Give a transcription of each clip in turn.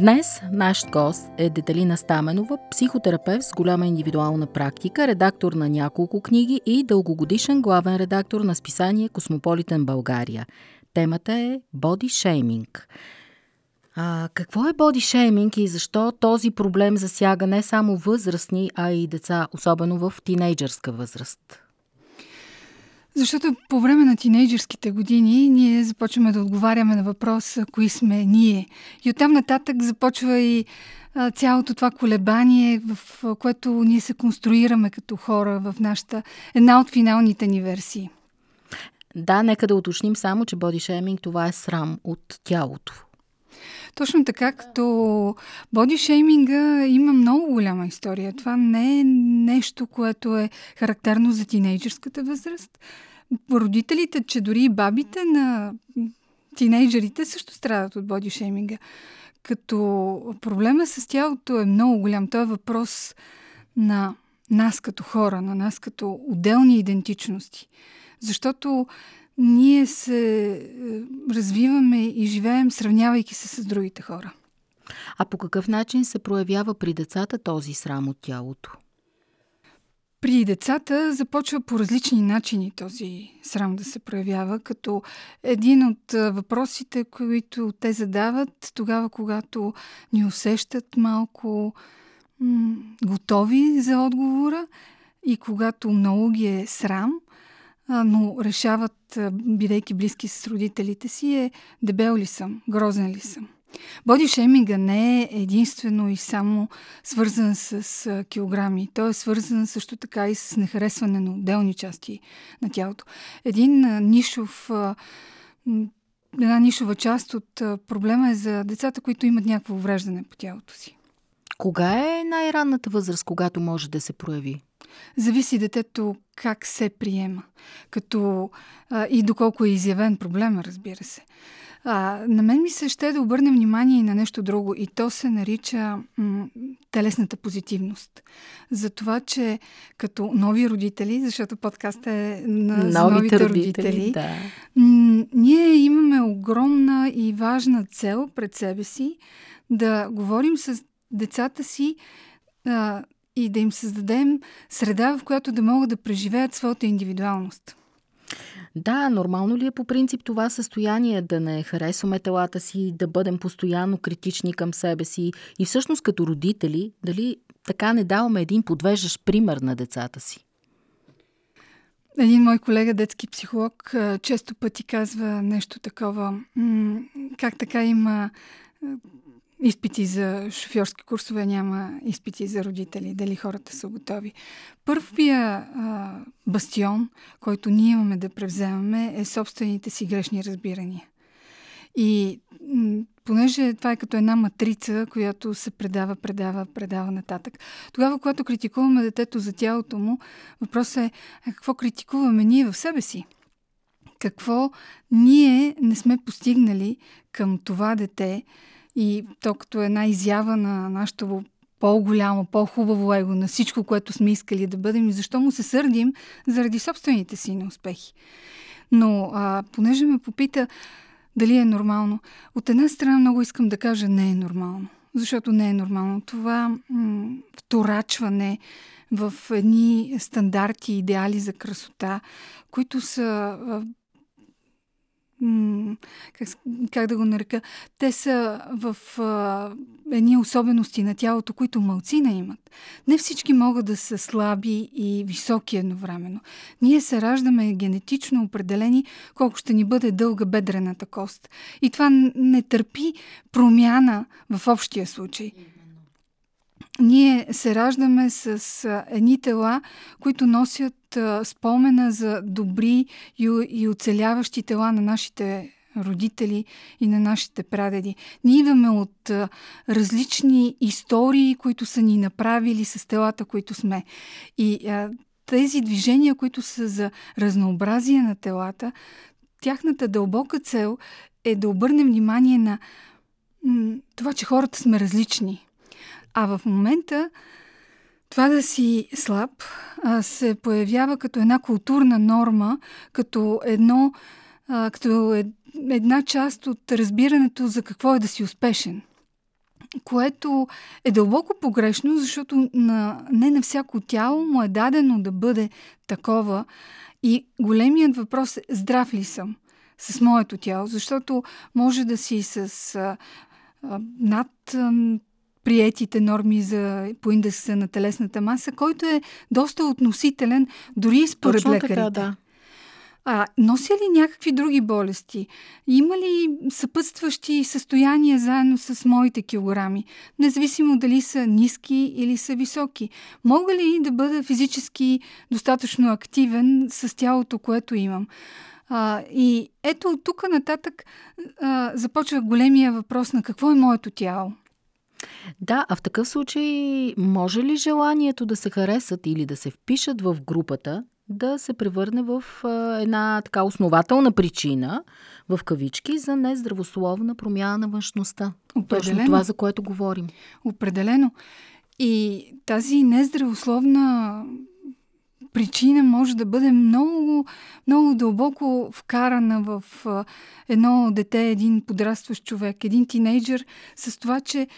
Днес наш гост е Детелина Стаменова, психотерапевт с голяма индивидуална практика, редактор на няколко книги и дългогодишен главен редактор на списание Космополитен България. Темата е боди шейминг. А, какво е боди шейминг и защо този проблем засяга не само възрастни, а и деца, особено в тинейджърска възраст? Защото по време на тинейджърските години ние започваме да отговаряме на въпроса кои сме ние. И оттам нататък започва и а, цялото това колебание, в което ние се конструираме като хора в нашата една от финалните ни версии. Да, нека да уточним само, че бодишейминг това е срам от тялото. Точно така, като бодишейминга има много голяма история. Това не е нещо, което е характерно за тинейджерската възраст. Родителите, че дори и бабите на тинейджерите също страдат от бодишейминга. Като проблема с тялото е много голям. Той е въпрос на нас като хора, на нас като отделни идентичности. Защото ние се е, развиваме и живеем, сравнявайки се с другите хора. А по какъв начин се проявява при децата този срам от тялото? При децата започва по различни начини този срам да се проявява, като един от въпросите, които те задават тогава, когато ни усещат малко м- готови за отговора и когато много ги е срам – но решават, бидейки близки с родителите си, е дебел ли съм, грозен ли съм. Боди шейминга не е единствено и само свързан с килограми. Той е свързан също така и с нехаресване на отделни части на тялото. Един нишов една нишова част от проблема е за децата, които имат някакво увреждане по тялото си. Кога е най-ранната възраст, когато може да се прояви? Зависи детето как се приема, като а, и доколко е изявен проблема, разбира се. А, на мен ми се ще да обърнем внимание и на нещо друго, и то се нарича м- телесната позитивност. За това, че като нови родители, защото подкаст е на новите, новите родители, родители да. м- ние имаме огромна и важна цел пред себе си да говорим с децата си а, и да им създадем среда, в която да могат да преживеят своята индивидуалност. Да, нормално ли е по принцип това състояние да не харесваме телата си, да бъдем постоянно критични към себе си и всъщност като родители, дали така не даваме един подвеждащ пример на децата си? Един мой колега, детски психолог, често пъти казва нещо такова. Как така има изпити за шофьорски курсове, няма изпити за родители, дали хората са готови. Първия а, бастион, който ние имаме да превземаме, е собствените си грешни разбирания. И понеже това е като една матрица, която се предава, предава, предава нататък. Тогава, когато критикуваме детето за тялото му, въпросът е какво критикуваме ние в себе си? Какво ние не сме постигнали към това дете, и то като една изява на нашето по-голямо, по-хубаво его, на всичко, което сме искали да бъдем и защо му се сърдим заради собствените си неуспехи. Но а, понеже ме попита дали е нормално, от една страна много искам да кажа не е нормално. Защото не е нормално. Това м- вторачване в едни стандарти, идеали за красота, които са как, как да го нарека, те са в а, едни особености на тялото, които мълцина имат. Не всички могат да са слаби и високи едновременно. Ние се раждаме генетично определени колко ще ни бъде дълга бедрената кост. И това не търпи промяна в общия случай. ние се раждаме с едни тела, които носят спомена за добри и, и оцеляващи тела на нашите родители и на нашите прадеди. Ние идваме от различни истории, които са ни направили с телата, които сме. И а, тези движения, които са за разнообразие на телата, тяхната дълбока цел е да обърнем внимание на м- това, че хората сме различни. А в момента това да си слаб се появява като една културна норма, като едно, като е, една част от разбирането за какво е да си успешен. Което е дълбоко погрешно, защото на, не на всяко тяло му е дадено да бъде такова. И големият въпрос е здрав ли съм с моето тяло, защото може да си с а, над приетите норми за, по индекса на телесната маса, който е доста относителен, дори и според Точно лекарите. Така, да. А нося ли някакви други болести? Има ли съпътстващи състояния заедно с моите килограми? Независимо дали са ниски или са високи. Мога ли да бъда физически достатъчно активен с тялото, което имам? А, и ето от тук нататък а, започва големия въпрос на какво е моето тяло. Да, а в такъв случай може ли желанието да се харесат или да се впишат в групата да се превърне в а, една така основателна причина, в кавички, за нездравословна промяна на външността. Определено. Точно това, за което говорим. Определено. И тази нездравословна причина може да бъде много, много дълбоко вкарана в едно дете, един подрастващ човек, един тинейджър, с това, че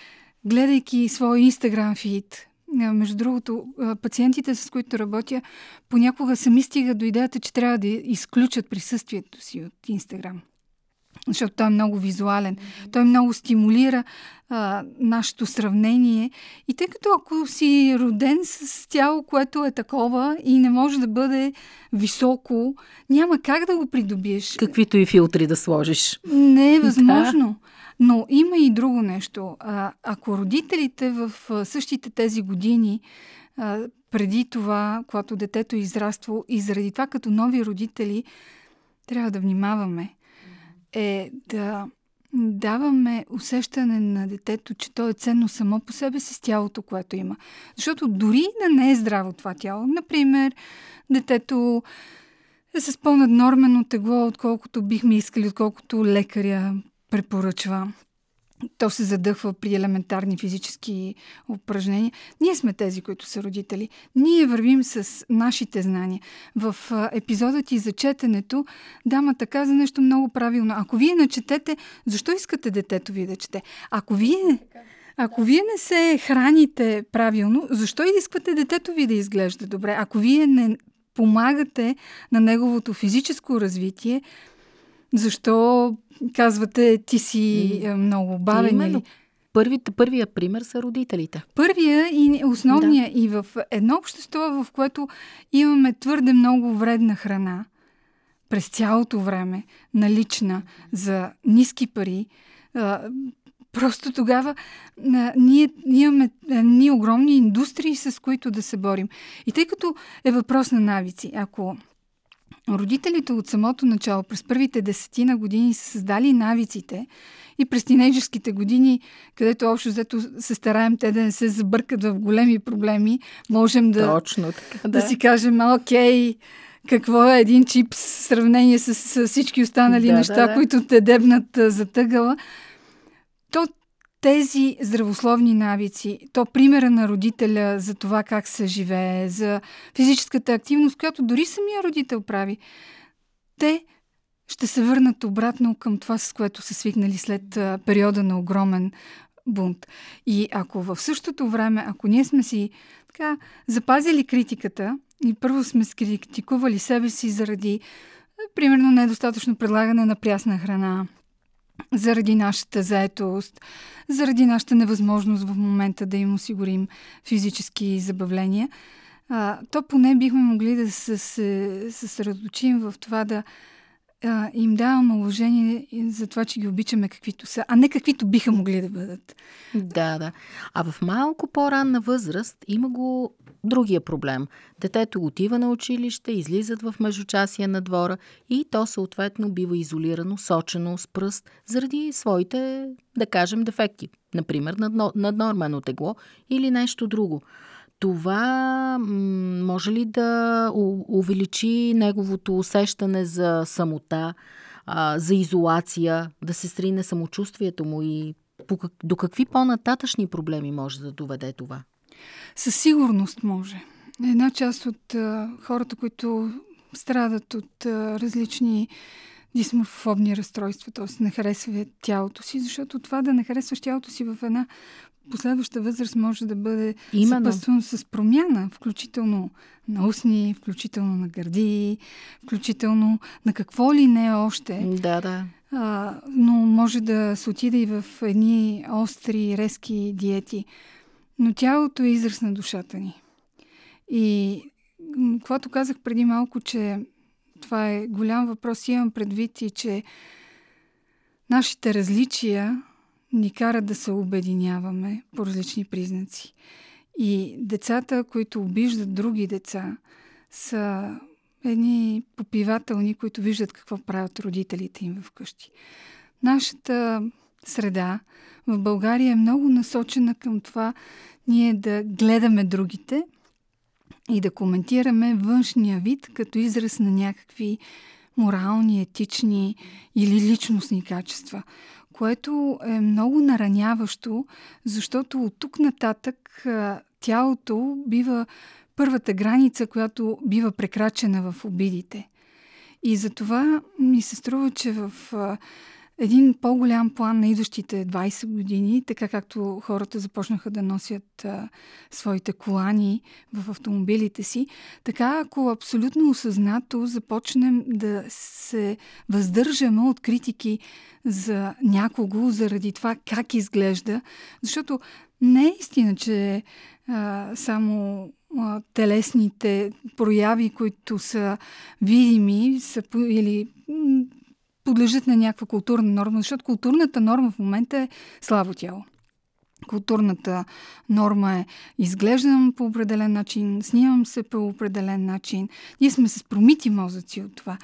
гледайки своя инстаграм фид, между другото, пациентите, с които работя, понякога сами стигат до идеята, че трябва да изключат присъствието си от Инстаграм. Защото той е много визуален. Той много стимулира а, нашето сравнение. И тъй като ако си роден с тяло, което е такова и не може да бъде високо, няма как да го придобиеш. Каквито и филтри да сложиш. Не е възможно. Да. Но има и друго нещо. А, ако родителите в същите тези години, а, преди това, когато детето е израствало и заради това като нови родители, трябва да внимаваме, е да даваме усещане на детето, че то е ценно само по себе си с тялото, което има. Защото дори да не е здраво това тяло, например, детето е с по-наднормено тегло, отколкото бихме искали, отколкото лекаря препоръчва. То се задъхва при елементарни физически упражнения. Ние сме тези, които са родители. Ние вървим с нашите знания. В епизода ти за четенето дамата каза нещо много правилно. Ако вие начетете, защо искате детето ви да чете? Ако вие ако вие не се храните правилно, защо искате детето ви да изглежда добре? Ако вие не помагате на неговото физическо развитие, защо казвате, ти си mm. много бавен? Именно. Първите, първия пример са родителите. Първия и основния да. и в едно общество, в което имаме твърде много вредна храна през цялото време, налична за ниски пари, просто тогава а, ние, имаме ние огромни индустрии, с които да се борим. И тъй като е въпрос на навици, ако Родителите от самото начало, през първите десетина години са създали навиците и през тинейджерските години, където общо взето се стараем те да не се забъркат в големи проблеми, можем да, Точно така, да. да си кажем, окей, какво е един чип в сравнение с, с всички останали да, неща, да, да. които те дебнат за тъгала. То тези здравословни навици, то примера на родителя за това как се живее, за физическата активност, която дори самия родител прави, те ще се върнат обратно към това, с което са свикнали след периода на огромен бунт. И ако в същото време, ако ние сме си така запазили критиката и първо сме критикували себе си заради примерно недостатъчно предлагане на прясна храна, заради нашата заетост, заради нашата невъзможност в момента да им осигурим физически забавления, то поне бихме могли да се съсредоточим в това да а, им даваме уважение за това, че ги обичаме каквито са, а не каквито биха могли да бъдат. Да, да. А в малко по-ранна възраст има го другия проблем. Детето отива на училище, излизат в междучасия на двора и то съответно бива изолирано, сочено с пръст заради своите, да кажем, дефекти. Например, наднормено тегло или нещо друго. Това може ли да увеличи неговото усещане за самота, за изолация, да се срине самочувствието му и до какви по-нататъчни проблеми може да доведе това? Със сигурност може. Една част от хората, които страдат от различни дисморфобни разстройства, т.е. не харесва тялото си, защото това да не харесваш тялото си в една последваща възраст може да бъде съпъствано с промяна, включително на устни, включително на гърди, включително на какво ли не още. Да, да. А, но може да се отиде и в едни остри, резки диети. Но тялото е израз на душата ни. И когато казах преди малко, че това е голям въпрос, имам предвид и, че нашите различия ни карат да се обединяваме по различни признаци. И децата, които обиждат други деца, са едни попивателни, които виждат какво правят родителите им вкъщи. Нашата среда в България е много насочена към това ние да гледаме другите и да коментираме външния вид като израз на някакви морални, етични или личностни качества, което е много нараняващо, защото от тук нататък тялото бива първата граница, която бива прекрачена в обидите. И затова ми се струва, че в един по-голям план на идващите 20 години, така както хората започнаха да носят а, своите колани в автомобилите си, така ако абсолютно осъзнато започнем да се въздържаме от критики за някого, заради това как изглежда, защото не е истина, че а, само телесните прояви, които са видими са, или подлежат на някаква културна норма, защото културната норма в момента е слабо тяло. Културната норма е изглеждам по определен начин, снимам се по определен начин. Ние сме с промити мозъци от това.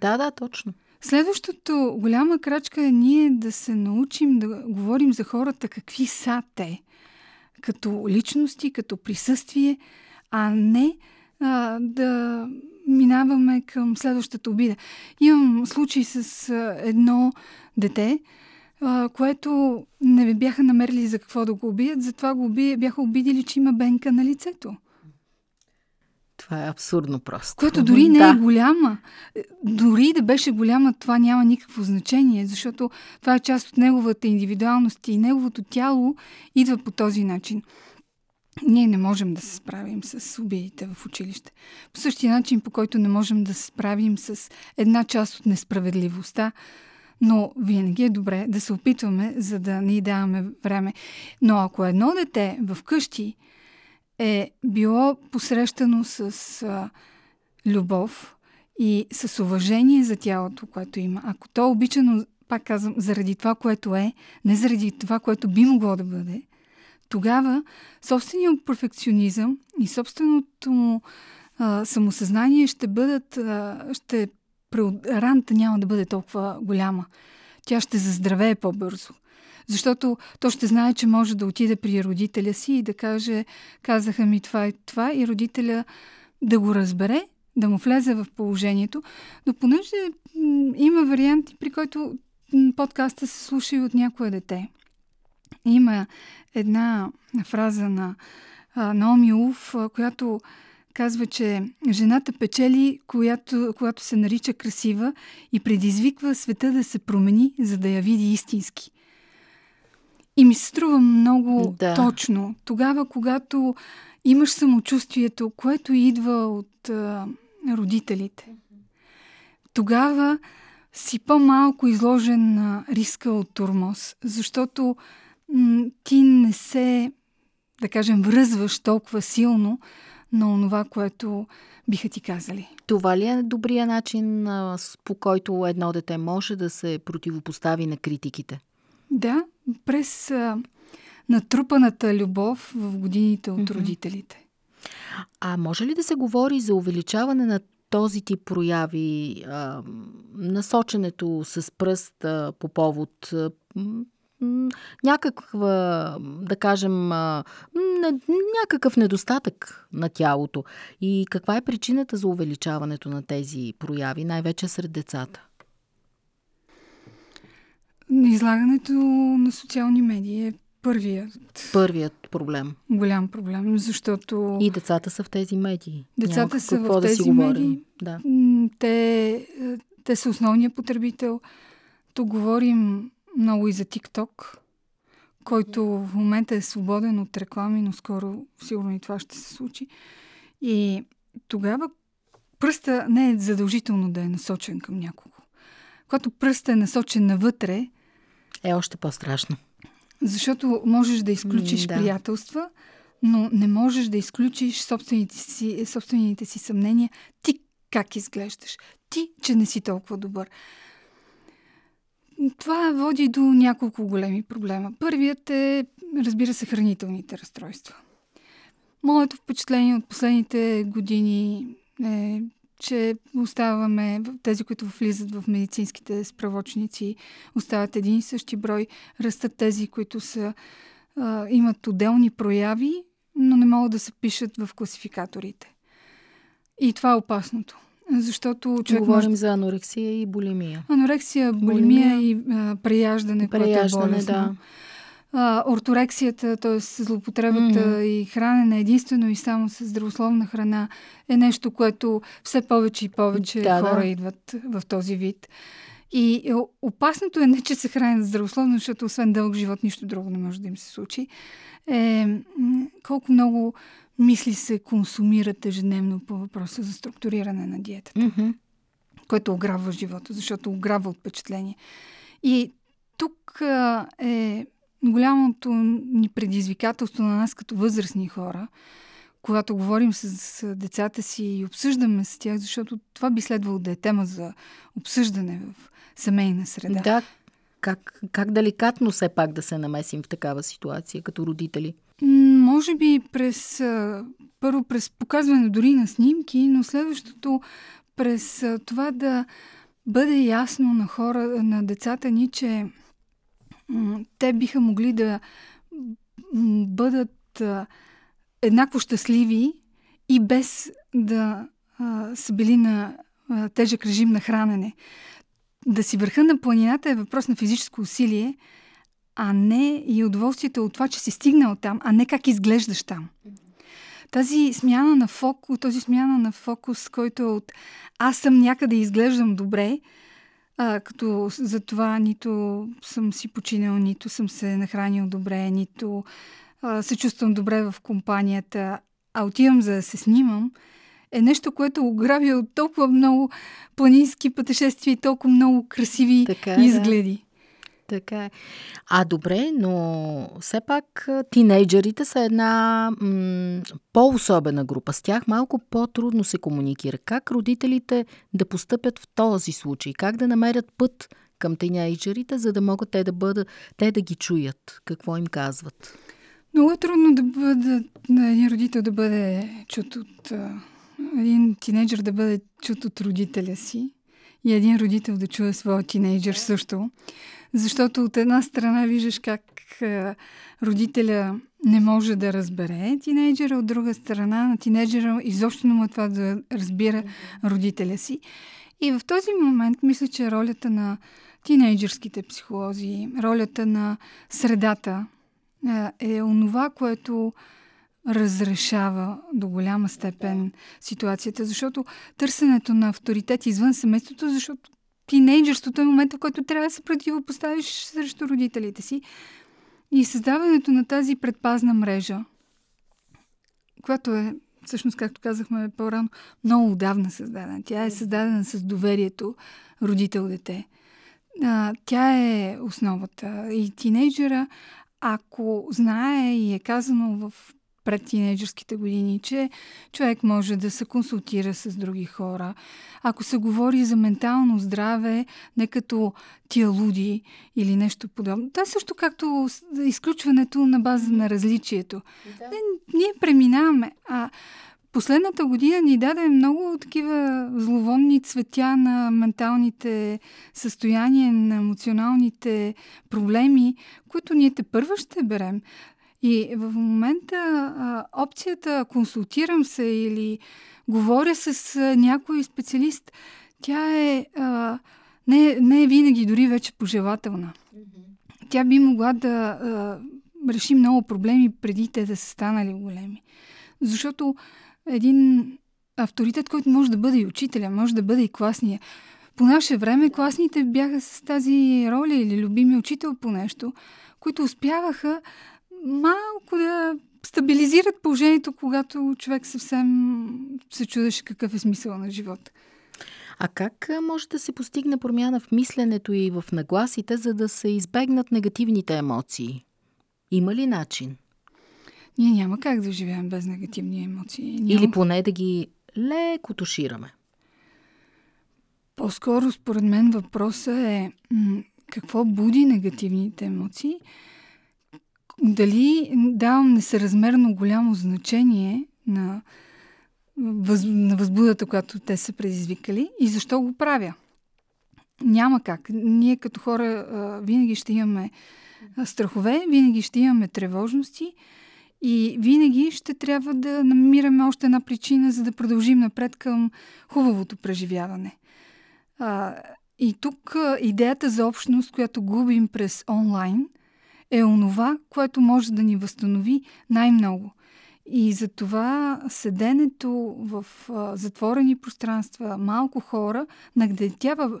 Да, да, точно. Следващото голяма крачка е ние да се научим да говорим за хората какви са те. Като личности, като присъствие, а не а, да минаваме към следващата обида. Имам случай с едно дете, което не бяха намерили за какво да го убият, затова го бяха обидили, че има бенка на лицето. Това е абсурдно просто. Което дори не е да. е голяма. Дори да беше голяма, това няма никакво значение, защото това е част от неговата индивидуалност и неговото тяло идва по този начин ние не можем да се справим с убиите в училище. По същия начин, по който не можем да се справим с една част от несправедливостта, но винаги е добре да се опитваме, за да не даваме време. Но ако едно дете в къщи е било посрещано с а, любов и с уважение за тялото, което има, ако то е обичано, пак казвам, заради това, което е, не заради това, което би могло да бъде, тогава собственият перфекционизъм и собственото му а, самосъзнание ще бъдат, а, ще раната няма да бъде толкова голяма. Тя ще заздравее по-бързо. Защото то ще знае, че може да отиде при родителя си и да каже, казаха ми това и това, и родителя да го разбере, да му влезе в положението. Но понеже има варианти, при който подкаста се слуша и от някое дете. Има една фраза на Наоми Улф, която казва, че жената печели, която, която се нарича красива и предизвиква света да се промени, за да я види истински. И ми се струва много да. точно. Тогава, когато имаш самочувствието, което идва от а, родителите, тогава си по-малко изложен на риска от турмоз, защото ти не се, да кажем, връзваш толкова силно на онова, което биха ти казали. Това ли е добрия начин, по който едно дете може да се противопостави на критиките? Да, през натрупаната любов в годините от mm-hmm. родителите. А може ли да се говори за увеличаване на този тип прояви, а, насоченето с пръст а, по повод а, някаква, да кажем, някакъв недостатък на тялото. И каква е причината за увеличаването на тези прояви, най-вече сред децата? Излагането на социални медии е първият. Първият проблем. Голям проблем, защото... И децата са в тези медии. Децата Няма са в да тези медии. Да. Те, те са основният потребител. Тук говорим много и за TikTok, който в момента е свободен от реклами, но скоро сигурно и това ще се случи. И тогава пръста не е задължително да е насочен към някого. Когато пръста е насочен навътре, е още по-страшно. Защото можеш да изключиш да. приятелства, но не можеш да изключиш собствените си, собствените си съмнения. Ти как изглеждаш? Ти, че не си толкова добър. Това води до няколко големи проблема. Първият е, разбира се, хранителните разстройства. Моето впечатление от последните години е, че оставаме, тези, които влизат в медицинските справочници, остават един и същи брой, растат тези, които са, а, имат отделни прояви, но не могат да се пишат в класификаторите. И това е опасното. Защото човек Говорим може... за анорексия и булимия. Анорексия, булимия, булимия и а, преяждане, преяждане, което е болесно. Да. А, орторексията, т.е. злоупотребата mm-hmm. и хранене единствено и само с здравословна храна е нещо, което все повече и повече да, хора да. идват в този вид. И е, опасното е не, че се хранят здравословно, защото освен дълъг живот нищо друго не може да им се случи. Е, колко много мисли се консумират ежедневно по въпроса за структуриране на диетата, mm-hmm. което ограбва живота, защото ограбва от впечатление. И тук а, е голямото ни предизвикателство на нас като възрастни хора, когато говорим с децата си и обсъждаме с тях, защото това би следвало да е тема за обсъждане в семейна среда. Да, как, как деликатно все пак да се намесим в такава ситуация като родители? Може би през, първо през показване дори на снимки, но следващото през това да бъде ясно на хора, на децата ни, че те биха могли да бъдат еднакво щастливи и без да са били на тежък режим на хранене. Да си върха на планината е въпрос на физическо усилие, а не и удоволствието от това, че си стигнал там, а не как изглеждаш там. Тази смяна на фокус, този смяна на фокус, който е от аз съм някъде и изглеждам добре, а, като за това нито съм си починал, нито съм се нахранил добре, нито а, се чувствам добре в компанията, а отивам за да се снимам, е нещо, което ограби от толкова много планински пътешествия и толкова много красиви така, е, изгледи. Да. Така е. А добре, но все пак тинейджерите са една м- по-особена група. С тях малко по-трудно се комуникира. Как родителите да постъпят в този случай? Как да намерят път към тинейджерите, за да могат те да, бъдат, те да ги чуят? Какво им казват? Много е трудно да бъде, на един родител да бъде чут от един тинейджър да бъде чут от родителя си и един родител да чуе своя тинейджър също. Защото от една страна виждаш как родителя не може да разбере тинейджера, от друга страна на тинейджера изобщо не му е това да разбира родителя си. И в този момент мисля, че ролята на тинейджърските психолози, ролята на средата е онова, което разрешава до голяма степен ситуацията, защото търсенето на авторитет извън семейството, защото тинейджерството е момента, в който трябва да се противопоставиш срещу родителите си. И създаването на тази предпазна мрежа, която е, всъщност, както казахме по-рано, много отдавна създадена. Тя е създадена с доверието родител-дете. тя е основата. И тинейджера, ако знае и е казано в пред тинейджърските години, че човек може да се консултира с други хора. Ако се говори за ментално здраве, не като тия луди или нещо подобно. Това е също както изключването на база на различието. Да. Не, ние преминаваме. А Последната година ни даде много такива зловонни цветя на менталните състояния, на емоционалните проблеми, които ние те първа ще берем. И в момента а, опцията консултирам се или говоря с а, някой специалист, тя е а, не, не е винаги дори вече пожелателна. Тя би могла да а, реши много проблеми преди те да са станали големи. Защото един авторитет, който може да бъде и учителя, може да бъде и класния. По наше време класните бяха с тази роля или любими учител по нещо, които успяваха малко да стабилизират положението, когато човек съвсем се чудеше какъв е смисъл на живота. А как може да се постигне промяна в мисленето и в нагласите, за да се избегнат негативните емоции? Има ли начин? Ние няма как да живеем без негативни емоции. Няма... Или поне да ги леко тушираме. По-скоро, според мен, въпросът е какво буди негативните емоции. Дали давам несъразмерно голямо значение на, въз, на възбудата, която те са предизвикали и защо го правя. Няма как. Ние като хора винаги ще имаме страхове, винаги ще имаме тревожности и винаги ще трябва да намираме още една причина, за да продължим напред към хубавото преживяване. И тук идеята за общност, която губим през онлайн, е онова, което може да ни възстанови най-много. И за това седенето в затворени пространства, малко хора, нагнетява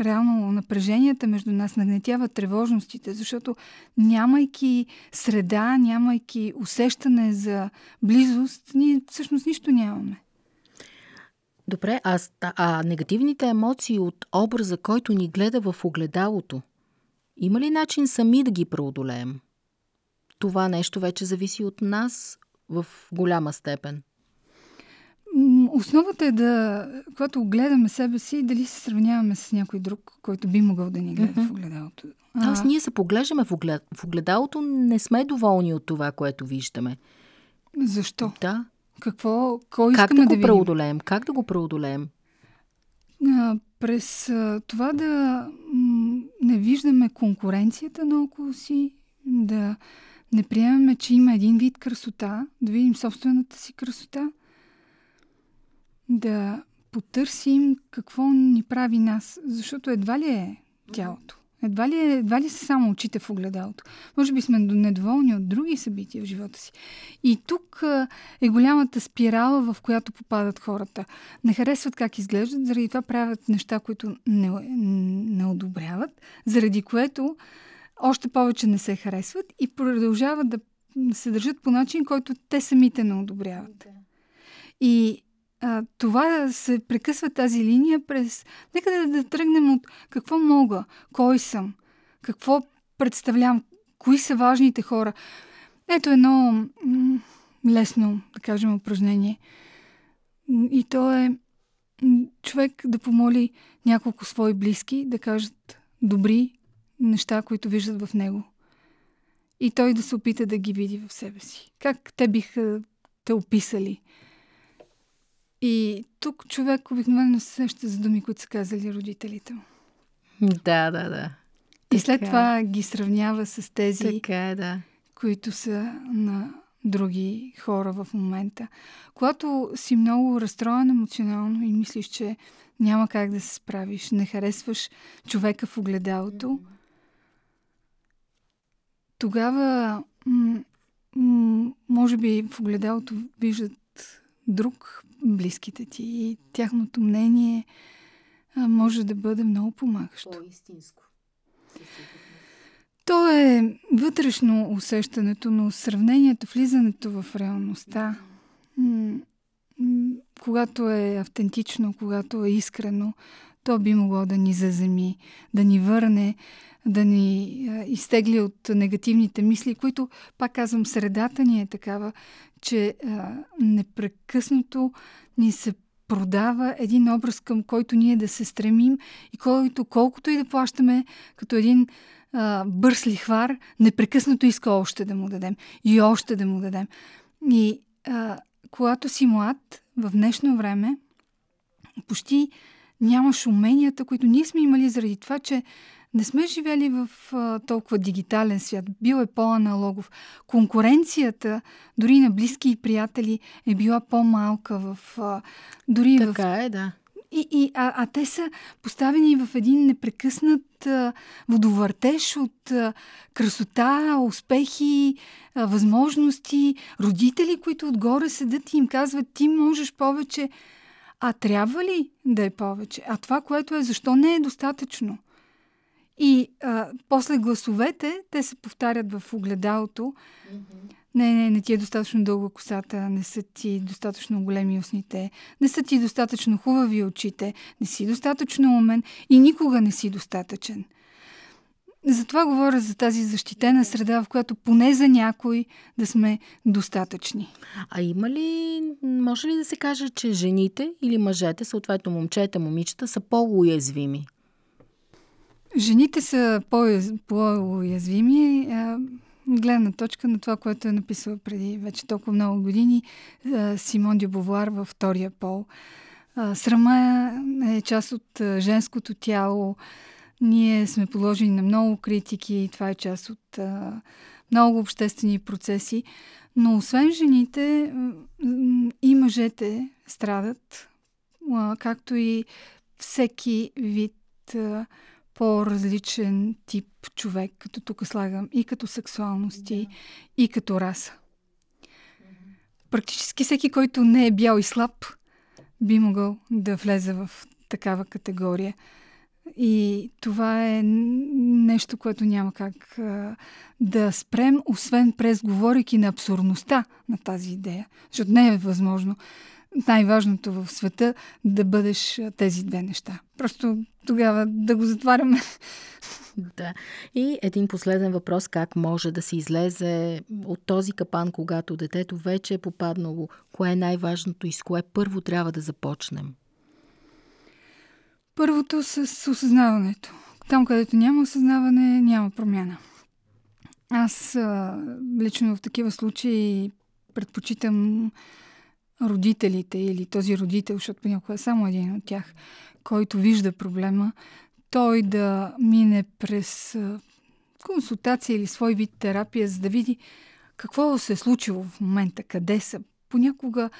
реално напреженията между нас, нагнетява тревожностите, защото нямайки среда, нямайки усещане за близост, ние всъщност нищо нямаме. Добре, а, а негативните емоции от образа, който ни гледа в огледалото, има ли начин сами да ги преодолеем? Това нещо вече зависи от нас в голяма степен. Основата е да, когато гледаме себе си, дали се сравняваме с някой друг, който би могъл да ни гледа mm-hmm. в огледалото. Тоест, ние се поглеждаме в, оглед... в огледалото, не сме доволни от това, което виждаме. Защо? Да. Какво, кой как да, да го преодолеем? Как да го преодолеем? А, през а, това да не виждаме конкуренцията наоколо си, да не приемаме, че има един вид красота, да видим собствената си красота, да потърсим какво ни прави нас, защото едва ли е тялото. Едва ли, едва ли са само очите в огледалото. Може би сме недоволни от други събития в живота си. И тук е голямата спирала, в която попадат хората. Не харесват как изглеждат, заради това правят неща, които не, не одобряват, заради което още повече не се харесват и продължават да се държат по начин, който те самите не одобряват. И а, това се прекъсва тази линия през... Нека да, да тръгнем от какво мога, кой съм, какво представлявам, кои са важните хора. Ето едно м- лесно, да кажем, упражнение. И то е човек да помоли няколко свои близки да кажат добри неща, които виждат в него. И той да се опита да ги види в себе си. Как те биха те описали – и тук човек обикновено се сеща за думи, които са казали родителите му. Да, да, да. И след така. това ги сравнява с тези, така е, да. които са на други хора в момента. Когато си много разстроен емоционално и мислиш, че няма как да се справиш, не харесваш човека в огледалото, тогава м- м- може би в огледалото виждат друг близките ти и тяхното мнение а, може да бъде много помагащо. По-истинско. То е вътрешно усещането, но сравнението, влизането в реалността, м- м- когато е автентично, когато е искрено, то би могло да ни заземи, да ни върне, да ни а, изтегли от негативните мисли, които, пак казвам, средата ни е такава, че а, непрекъснато ни се продава един образ, към който ние да се стремим и който, колкото и да плащаме като един а, бърз лихвар, непрекъснато иска още да му дадем и още да му дадем. И а, когато си млад, в днешно време, почти нямаш уменията, които ние сме имали заради това, че не сме живели в а, толкова дигитален свят. Бил е по-аналогов. Конкуренцията, дори на близки и приятели, е била по-малка в... А, дори така в... е, да. И, и, а, а те са поставени в един непрекъснат а, водовъртеж от а, красота, успехи, а, възможности, родители, които отгоре седят и им казват, ти можеш повече. А трябва ли да е повече? А това, което е, защо не е достатъчно? И а, после гласовете, те се повтарят в огледалото. Mm-hmm. Не, не, не ти е достатъчно дълга косата, не са ти достатъчно големи устните, не са ти достатъчно хубави очите, не си достатъчно умен и никога не си достатъчен. Затова говоря за тази защитена среда, в която поне за някой да сме достатъчни. А има ли, може ли да се каже, че жените или мъжете, съответно момчета, момичета, са по-уязвими? Жените са по-уязвими. Гледна точка на това, което е написала преди вече толкова много години Симон Дюбовуар във втория пол. Срама е част от женското тяло. Ние сме положени на много критики. Това е част от много обществени процеси. Но освен жените, и мъжете страдат, както и всеки вид по-различен тип човек, като тук слагам и като сексуалности, да. и като раса. Практически всеки, който не е бял и слаб, би могъл да влезе в такава категория. И това е нещо, което няма как а, да спрем, освен през говорейки на абсурдността на тази идея. Защото не е възможно най-важното в света да бъдеш тези две неща. Просто тогава да го затваряме. Да. И един последен въпрос. Как може да се излезе от този капан, когато детето вече е попаднало? Кое е най-важното и с кое първо трябва да започнем? Първото с осъзнаването. Там, където няма осъзнаване, няма промяна. Аз лично в такива случаи предпочитам родителите или този родител, защото понякога е само един от тях, който вижда проблема, той да мине през консултация или свой вид терапия, за да види какво се е случило в момента, къде са. Понякога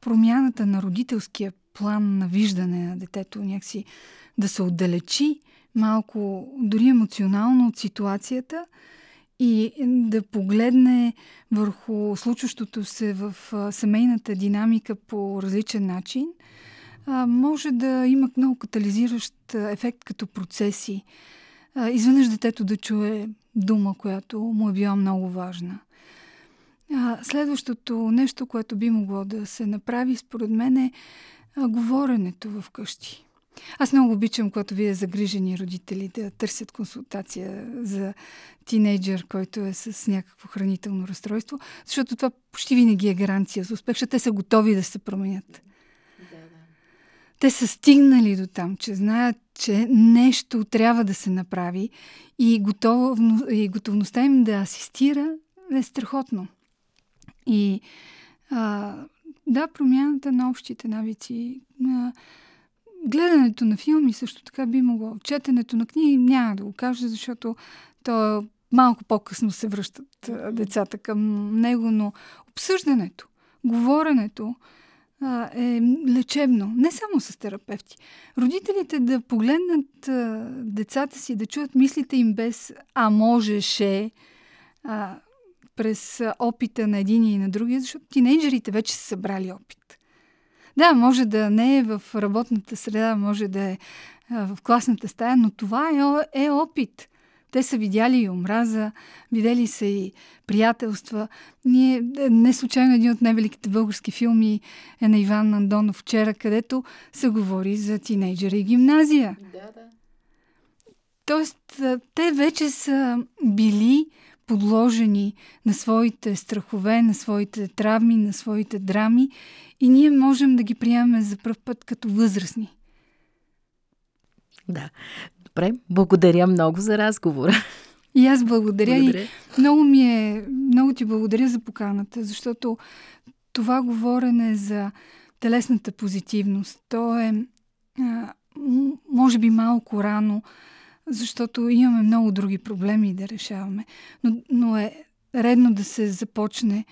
промяната на родителския план на виждане на детето някакси да се отдалечи малко, дори емоционално от ситуацията – и да погледне върху случващото се в семейната динамика по различен начин, може да има много катализиращ ефект като процеси. Изведнъж детето да чуе дума, която му е била много важна. Следващото нещо, което би могло да се направи, според мен е говоренето в къщи. Аз много обичам, когато вие загрижени родители да търсят консултация за тинейджър, който е с някакво хранително разстройство, защото това почти винаги е гаранция за успех, защото те са готови да се променят. Те са стигнали до там, че знаят, че нещо трябва да се направи и, готовно, и готовността им да асистира е страхотно. И а, да, промяната на общите навици. А, гледането на филми също така би могло. Четенето на книги няма да го кажа, защото то малко по-късно се връщат децата към него, но обсъждането, говоренето а, е лечебно, не само с терапевти. Родителите да погледнат а, децата си, да чуят мислите им без а можеше а, през опита на един и на другия, защото тинейджерите вече са събрали опит. Да, може да не е в работната среда, може да е в класната стая, но това е, е опит, Те са видяли и омраза, видели са и приятелства. Ние, не случайно един от най-великите български филми е на Иван Андонов вчера, където се говори за тинейджери и гимназия. Да, да. Тоест, те вече са били подложени на своите страхове, на своите травми, на своите драми и ние можем да ги приемем за първ път като възрастни. Да. Добре, благодаря много за разговора. И аз благодаря. благодаря. И много ми е, много ти благодаря за поканата, защото това говорене за телесната позитивност, то е а, може би малко рано, защото имаме много други проблеми да решаваме. Но, но е редно да се започне,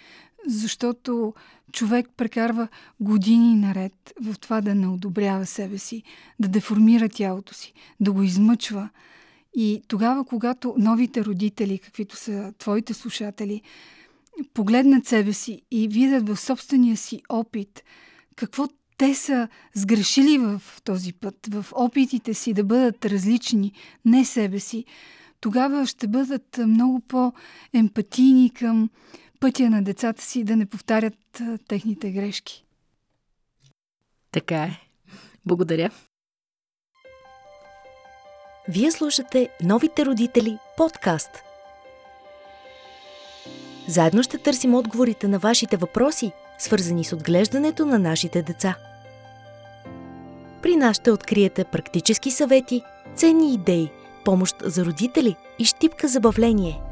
защото човек прекарва години наред в това да не одобрява себе си, да деформира тялото си, да го измъчва. И тогава, когато новите родители, каквито са твоите слушатели, погледнат себе си и видят в собствения си опит какво те са сгрешили в този път, в опитите си да бъдат различни, не себе си, тогава ще бъдат много по-емпатийни към пътя на децата си да не повтарят техните грешки. Така е. Благодаря. Вие слушате Новите родители подкаст. Заедно ще търсим отговорите на вашите въпроси, свързани с отглеждането на нашите деца. При нас ще откриете практически съвети, ценни идеи, помощ за родители и щипка забавление –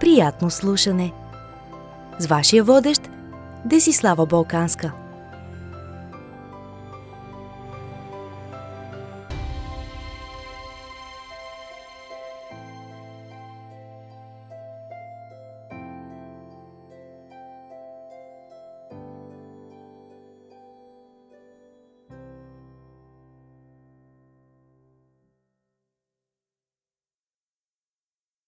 Приятно слушане! С вашия водещ Десислава Балканска.